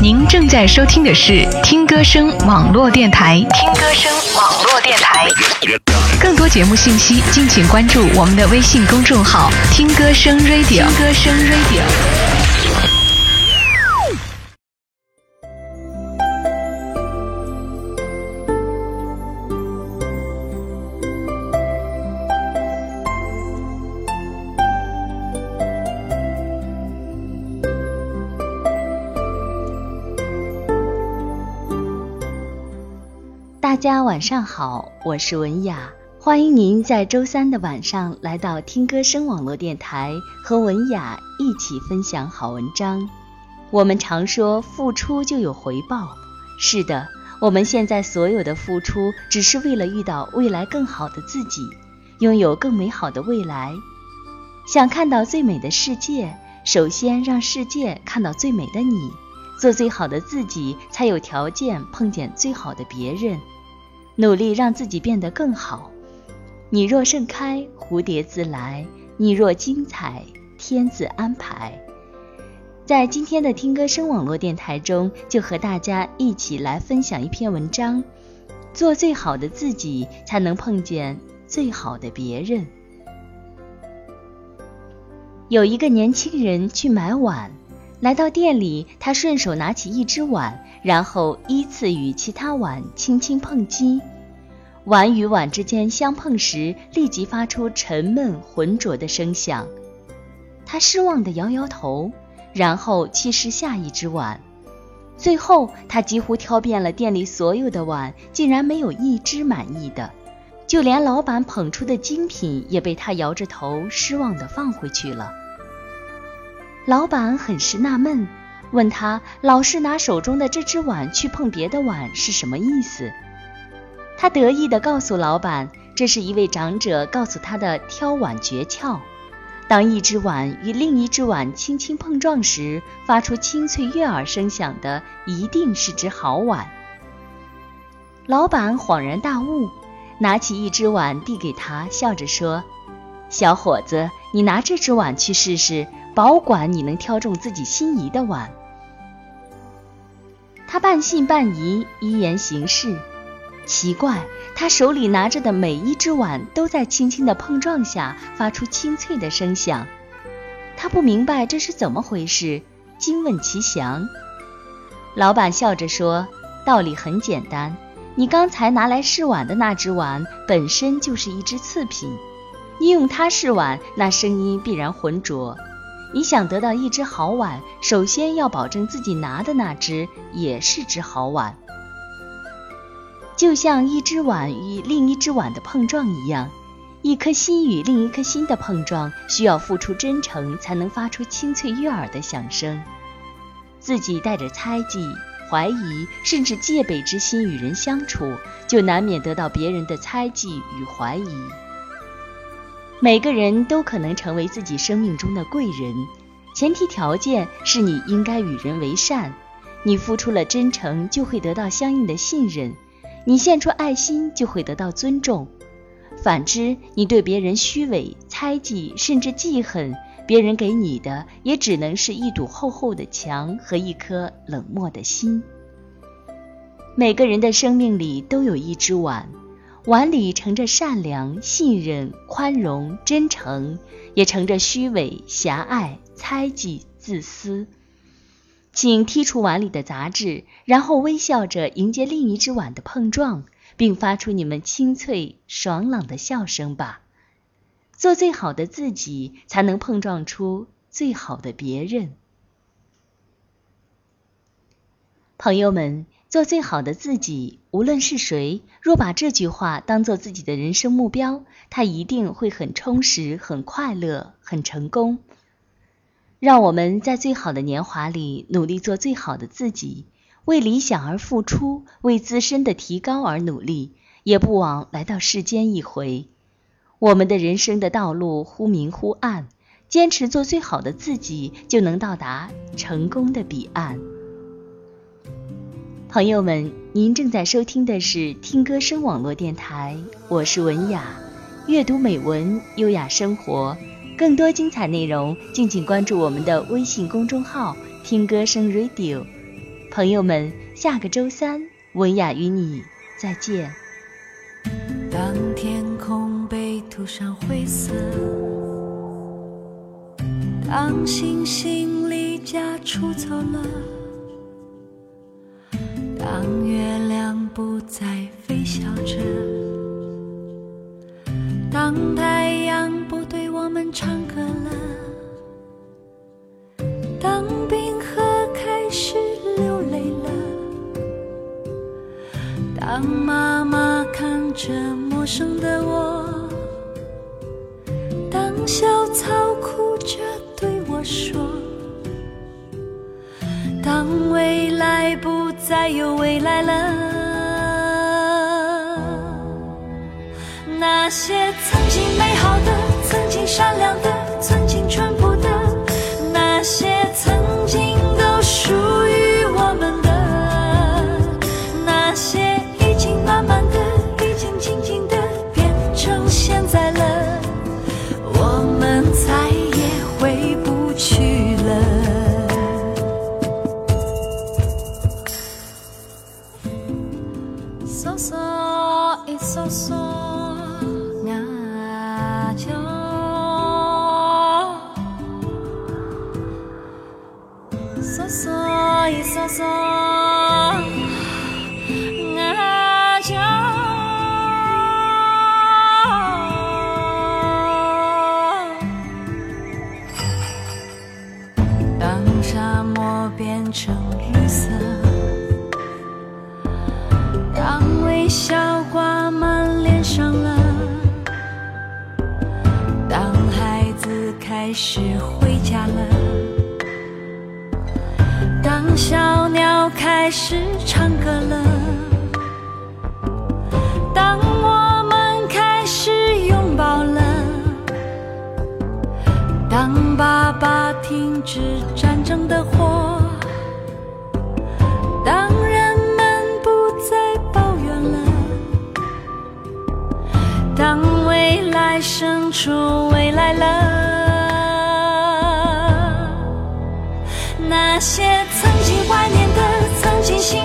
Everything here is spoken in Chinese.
您正在收听的是听歌声网络电台。听歌声网络电台，更多节目信息，敬请关注我们的微信公众号“听歌声 Radio”。听歌声 Radio。大家晚上好，我是文雅，欢迎您在周三的晚上来到听歌声网络电台，和文雅一起分享好文章。我们常说付出就有回报，是的，我们现在所有的付出，只是为了遇到未来更好的自己，拥有更美好的未来。想看到最美的世界，首先让世界看到最美的你。做最好的自己，才有条件碰见最好的别人。努力让自己变得更好。你若盛开，蝴蝶自来；你若精彩，天自安排。在今天的听歌声网络电台中，就和大家一起来分享一篇文章：做最好的自己，才能碰见最好的别人。有一个年轻人去买碗。来到店里，他顺手拿起一只碗，然后依次与其他碗轻轻碰击。碗与碗之间相碰时，立即发出沉闷浑浊的声响。他失望地摇摇头，然后去试下一只碗。最后，他几乎挑遍了店里所有的碗，竟然没有一只满意的，就连老板捧出的精品也被他摇着头失望地放回去了。老板很是纳闷，问他老是拿手中的这只碗去碰别的碗是什么意思？他得意地告诉老板，这是一位长者告诉他的挑碗诀窍：当一只碗与另一只碗轻轻碰撞时，发出清脆悦耳声响的，一定是只好碗。老板恍然大悟，拿起一只碗递给他，笑着说：“小伙子，你拿这只碗去试试。”保管你能挑中自己心仪的碗。他半信半疑，依言行事。奇怪，他手里拿着的每一只碗都在轻轻的碰撞下发出清脆的声响。他不明白这是怎么回事，惊问其详。老板笑着说：“道理很简单，你刚才拿来试碗的那只碗本身就是一只次品，你用它试碗，那声音必然浑浊。”你想得到一只好碗，首先要保证自己拿的那只也是只好碗。就像一只碗与另一只碗的碰撞一样，一颗心与另一颗心的碰撞，需要付出真诚才能发出清脆悦耳的响声。自己带着猜忌、怀疑甚至戒备之心与人相处，就难免得到别人的猜忌与怀疑。每个人都可能成为自己生命中的贵人，前提条件是你应该与人为善。你付出了真诚，就会得到相应的信任；你献出爱心，就会得到尊重。反之，你对别人虚伪、猜忌，甚至记恨，别人给你的也只能是一堵厚厚的墙和一颗冷漠的心。每个人的生命里都有一只碗。碗里盛着善良、信任、宽容、真诚，也盛着虚伪、狭隘、猜忌、自私。请剔除碗里的杂质，然后微笑着迎接另一只碗的碰撞，并发出你们清脆爽朗的笑声吧。做最好的自己，才能碰撞出最好的别人。朋友们。做最好的自己，无论是谁，若把这句话当做自己的人生目标，他一定会很充实、很快乐、很成功。让我们在最好的年华里努力做最好的自己，为理想而付出，为自身的提高而努力，也不枉来到世间一回。我们的人生的道路忽明忽暗，坚持做最好的自己，就能到达成功的彼岸。朋友们，您正在收听的是听歌声网络电台，我是文雅，阅读美文，优雅生活。更多精彩内容，敬请关注我们的微信公众号“听歌声 Radio”。朋友们，下个周三，文雅与你再见。当天空被涂上灰色，当星星离家出走了，当月亮不再微笑着，当太阳不对我们唱歌了，当冰河开始流泪了，当妈妈看着。陌生的我，有未来了，那些曾经美好的，曾经善良的，曾经淳朴的，变成绿色当微笑挂满脸上了当孩子开始回家了当小鸟开始唱歌了当我们开始拥抱了当爸爸停止战争的火出未来了。那些曾经怀念的，曾经。